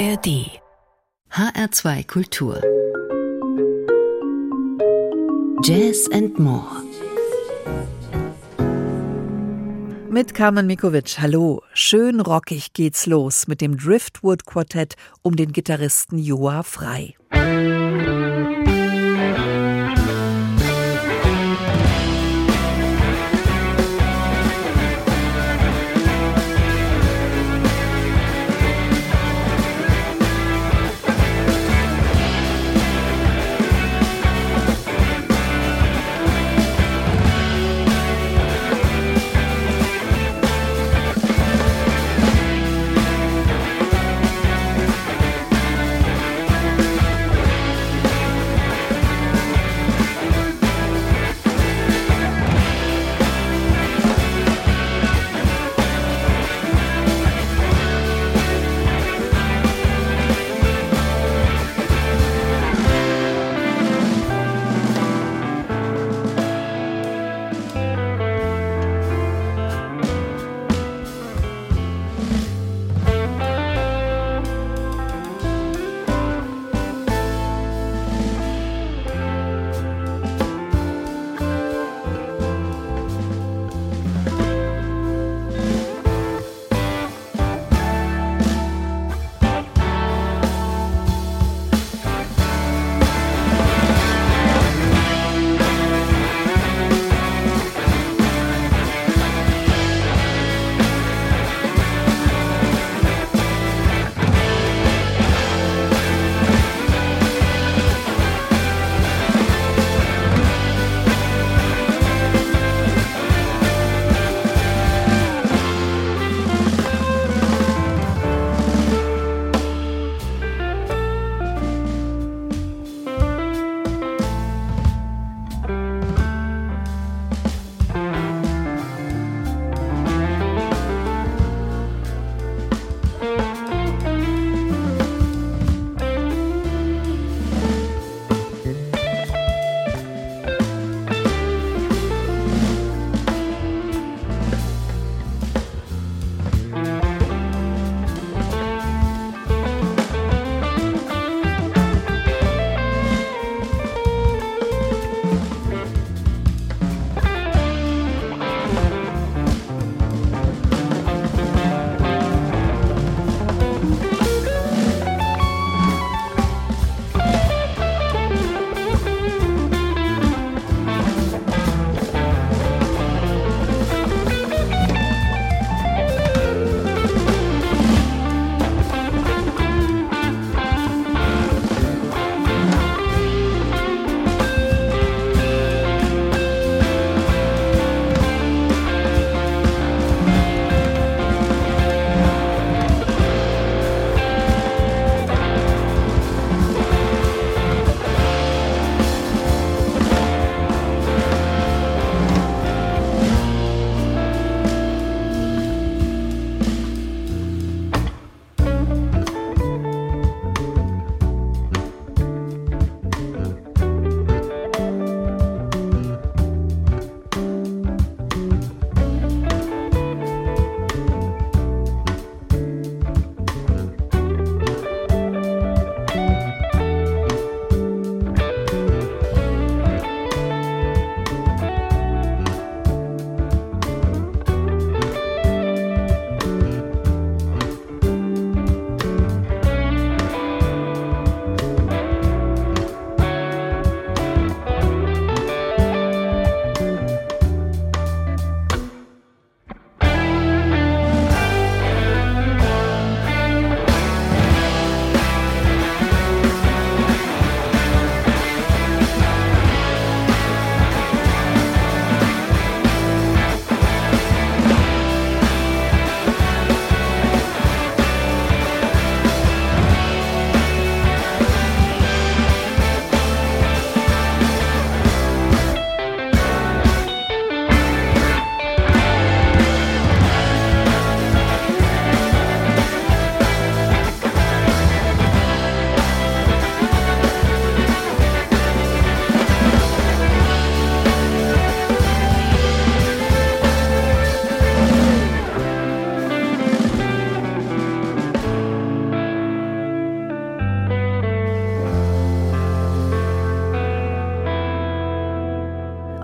ARD HR2 Kultur Jazz and More Mit Carmen Mikovic, hallo. Schön rockig geht's los mit dem Driftwood Quartett um den Gitarristen Joa Frei.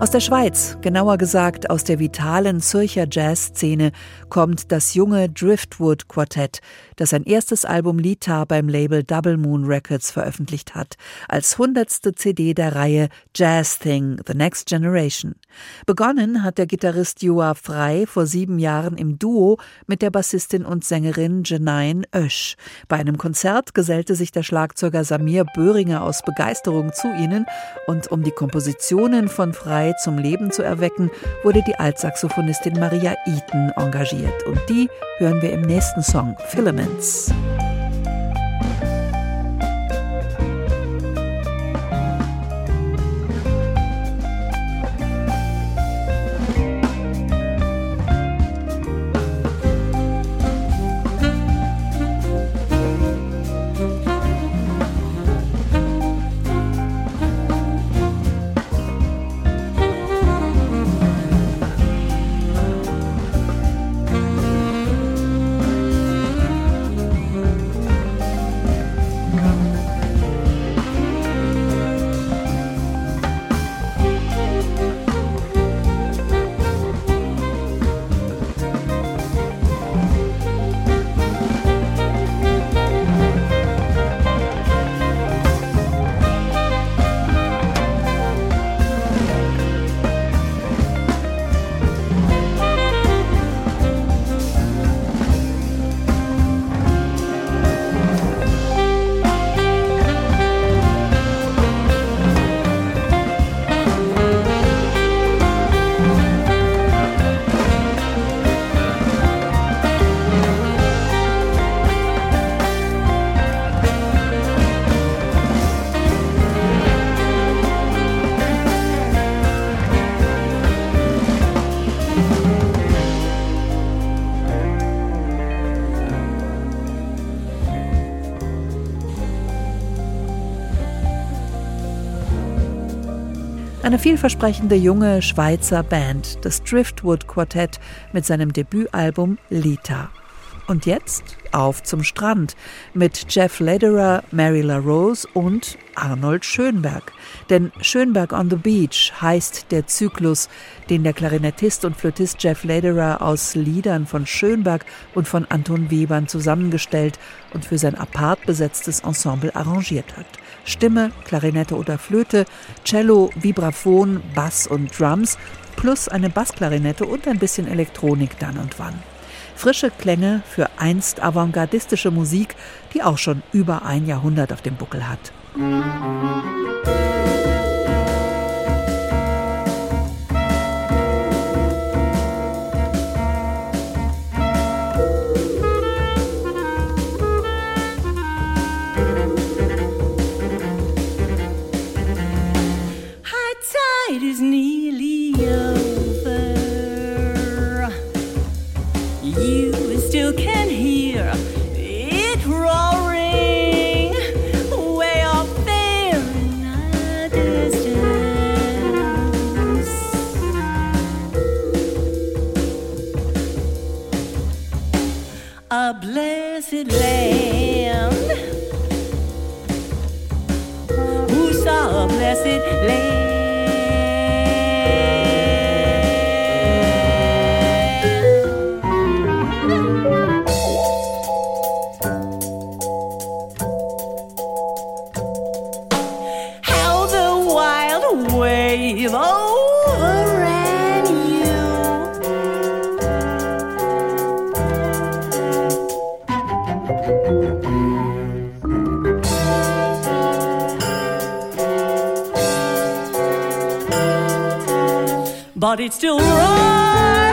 Aus der Schweiz, genauer gesagt aus der vitalen Zürcher Jazzszene, kommt das junge Driftwood Quartett, das sein erstes Album Lita beim Label Double Moon Records veröffentlicht hat, als hundertste CD der Reihe Jazz Thing The Next Generation. Begonnen hat der Gitarrist Joa Frei vor sieben Jahren im Duo mit der Bassistin und Sängerin Janine Oesch. Bei einem Konzert gesellte sich der Schlagzeuger Samir Böhringer aus Begeisterung zu ihnen und um die Kompositionen von Partei zum Leben zu erwecken, wurde die Altsaxophonistin Maria Eaton engagiert. Und die hören wir im nächsten Song, Filaments. Vielversprechende junge Schweizer Band, das Driftwood Quartett mit seinem Debütalbum Lita. Und jetzt auf zum Strand mit Jeff Lederer, Mary LaRose und Arnold Schönberg. Denn Schönberg on the Beach heißt der Zyklus, den der Klarinettist und Flötist Jeff Lederer aus Liedern von Schönberg und von Anton Webern zusammengestellt und für sein apart besetztes Ensemble arrangiert hat. Stimme, Klarinette oder Flöte, Cello, Vibraphon, Bass und Drums, plus eine Bassklarinette und ein bisschen Elektronik dann und wann. Frische Klänge für einst avantgardistische Musik, die auch schon über ein Jahrhundert auf dem Buckel hat. But it's still right.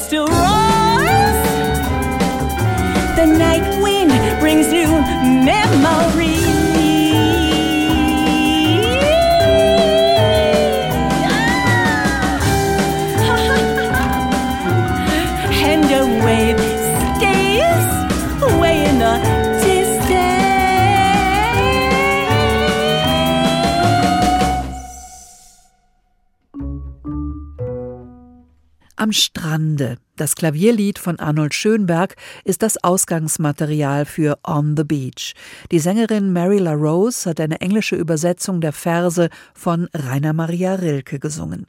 Still Strande. Das Klavierlied von Arnold Schönberg ist das Ausgangsmaterial für On the Beach. Die Sängerin Mary LaRose hat eine englische Übersetzung der Verse von Rainer Maria Rilke gesungen.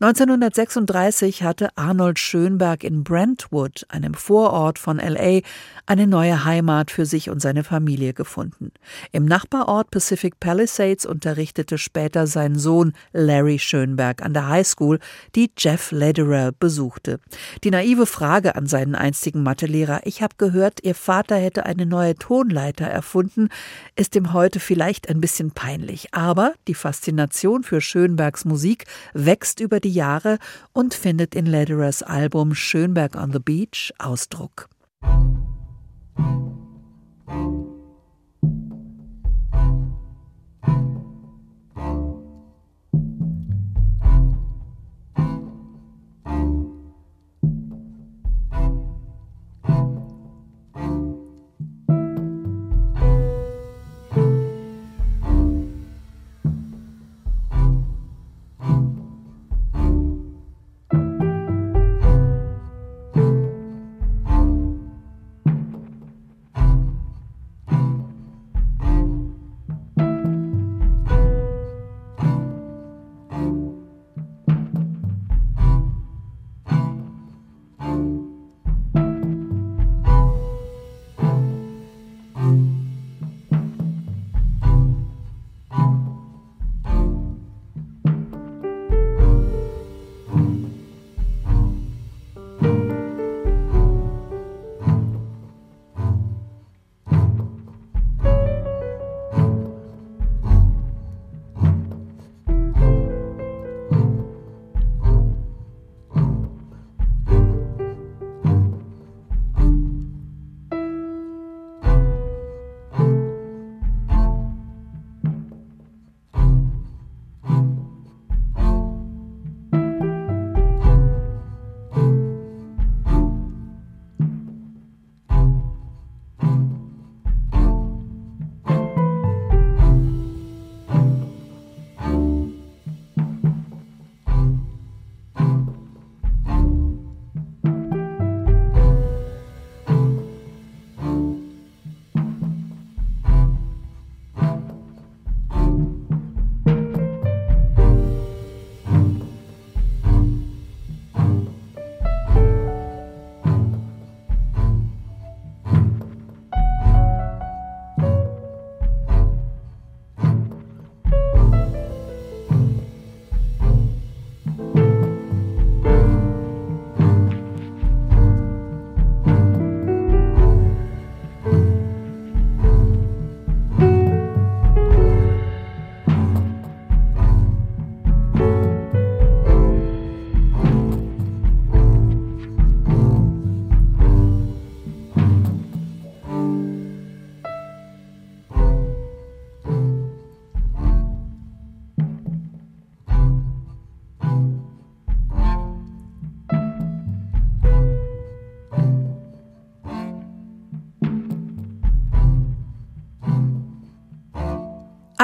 1936 hatte Arnold Schönberg in Brentwood, einem Vorort von LA, eine neue Heimat für sich und seine Familie gefunden. Im Nachbarort Pacific Palisades unterrichtete später sein Sohn Larry Schönberg an der High School, die Jeff Lederer besuchte. Die naive Frage an seinen einstigen Mathelehrer, ich habe gehört, Ihr Vater hätte eine neue Tonleiter erfunden, ist ihm heute vielleicht ein bisschen peinlich. Aber die Faszination für Schönbergs Musik wächst über die Jahre und findet in Lederers Album Schönberg on the Beach Ausdruck.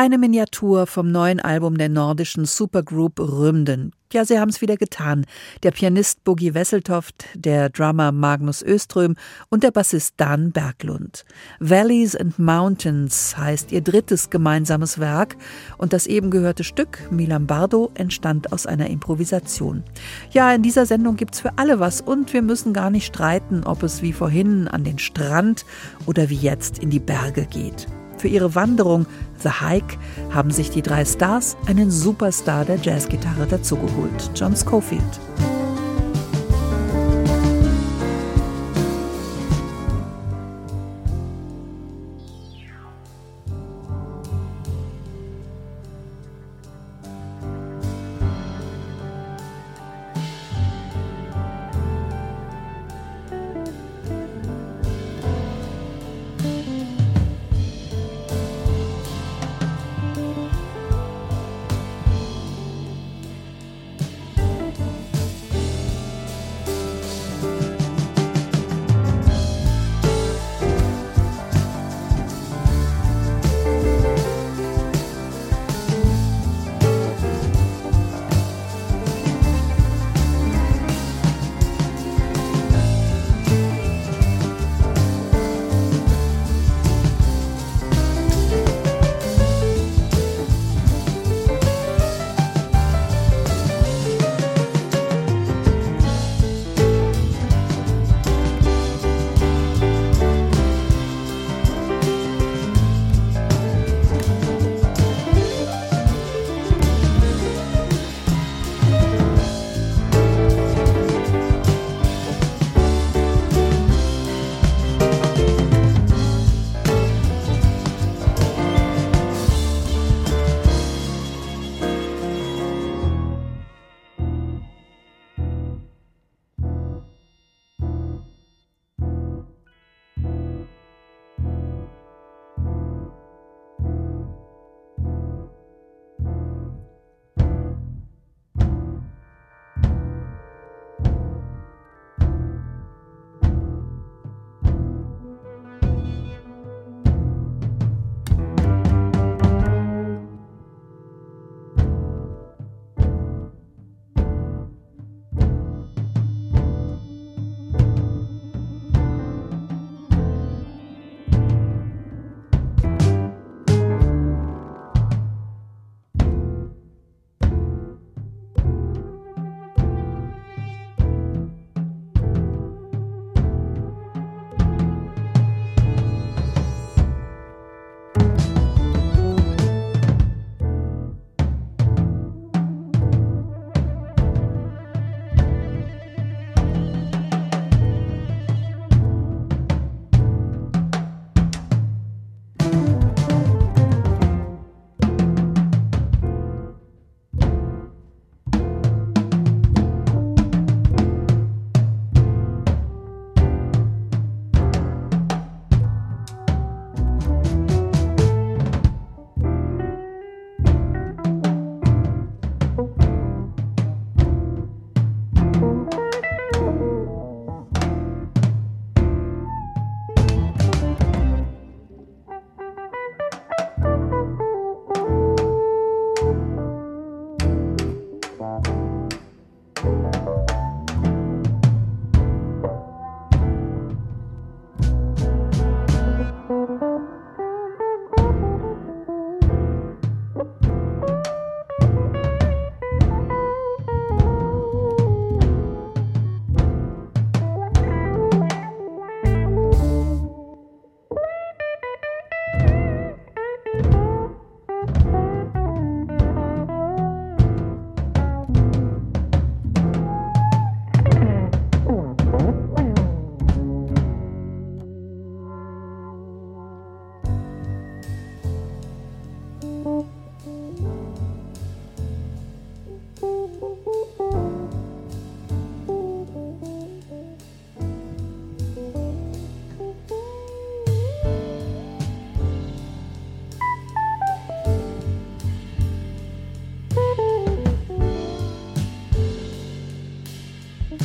Eine Miniatur vom neuen Album der nordischen Supergroup Rümden. Ja, sie haben es wieder getan. Der Pianist Boogie Wesseltoft, der Drummer Magnus Öström und der Bassist Dan Berglund. Valleys and Mountains heißt ihr drittes gemeinsames Werk und das eben gehörte Stück, Milan Bardo, entstand aus einer Improvisation. Ja, in dieser Sendung gibt's für alle was und wir müssen gar nicht streiten, ob es wie vorhin an den Strand oder wie jetzt in die Berge geht. Für ihre Wanderung The Hike haben sich die drei Stars einen Superstar der Jazzgitarre dazugeholt, John Scofield.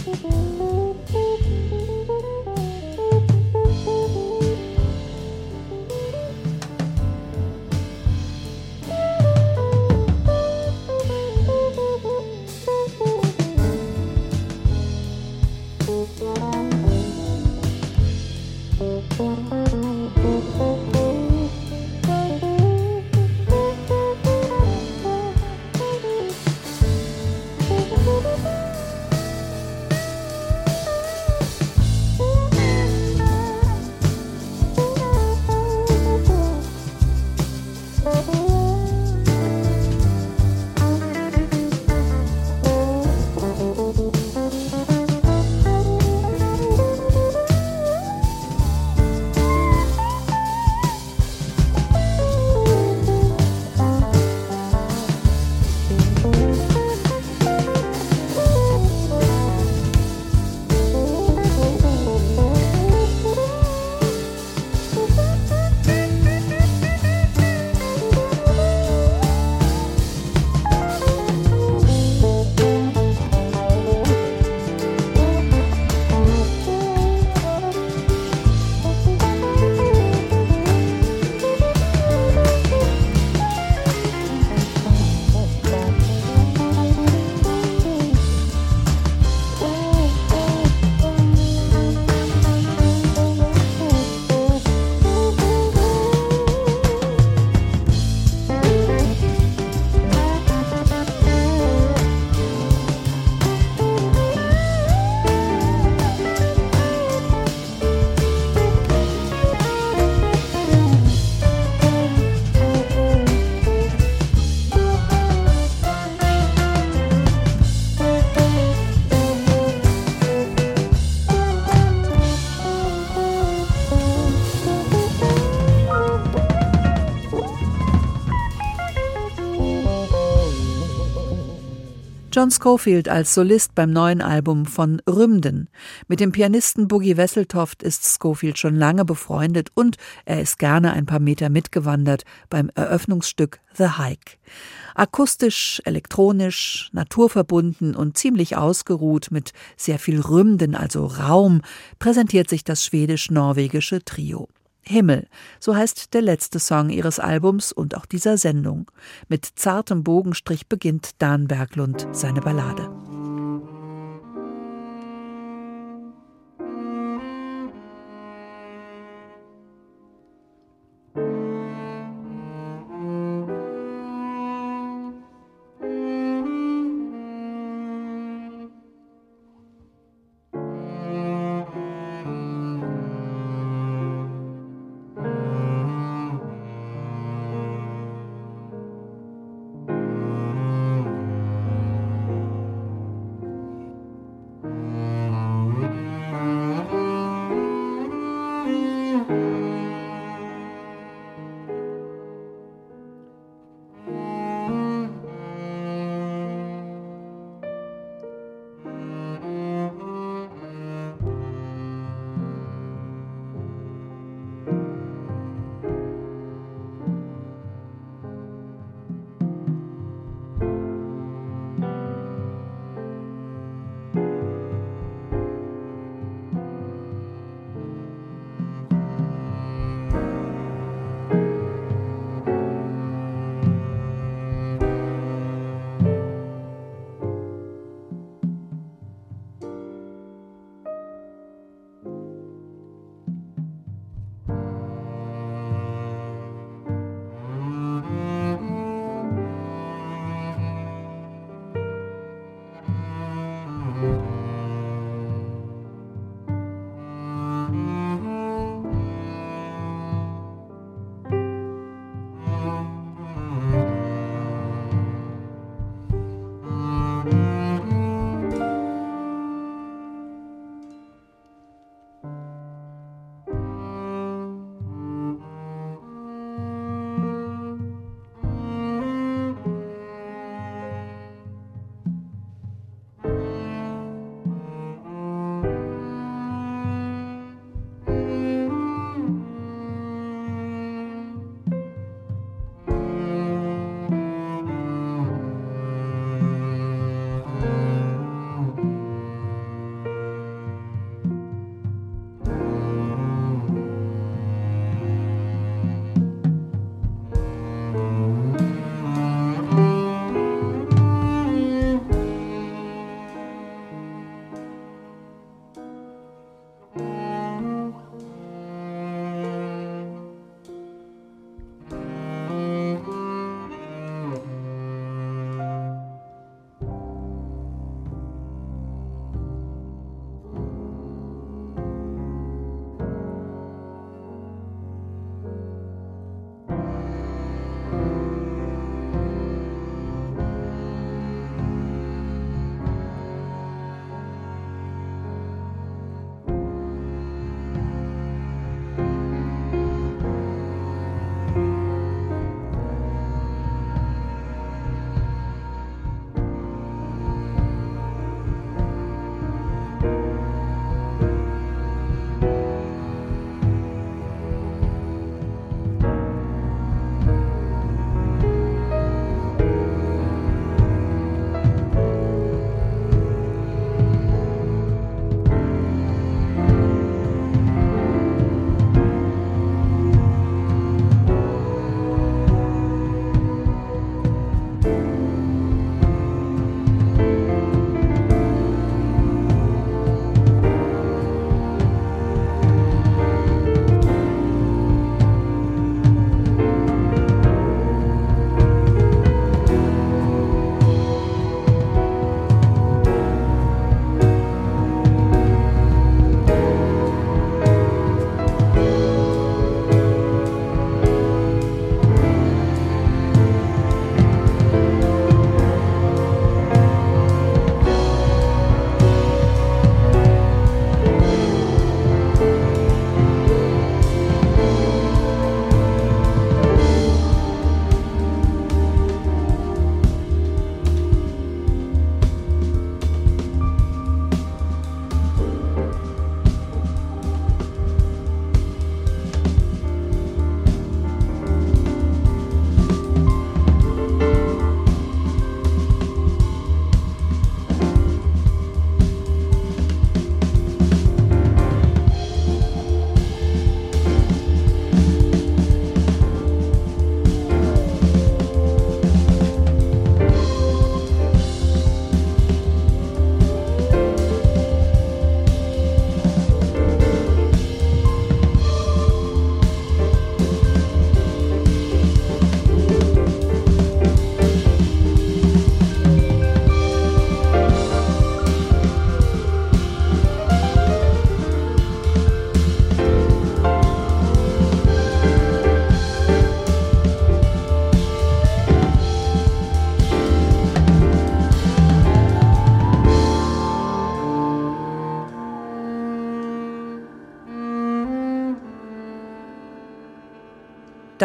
Música John Schofield als Solist beim neuen Album von Rümden. Mit dem Pianisten Boogie Wesseltoft ist Schofield schon lange befreundet und er ist gerne ein paar Meter mitgewandert beim Eröffnungsstück The Hike. Akustisch, elektronisch, naturverbunden und ziemlich ausgeruht mit sehr viel Rümden, also Raum, präsentiert sich das schwedisch-norwegische Trio. Himmel, so heißt der letzte Song ihres Albums und auch dieser Sendung. Mit zartem Bogenstrich beginnt Dan Berglund seine Ballade.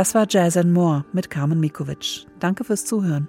Das war Jazz and More mit Carmen Mikovic. Danke fürs Zuhören.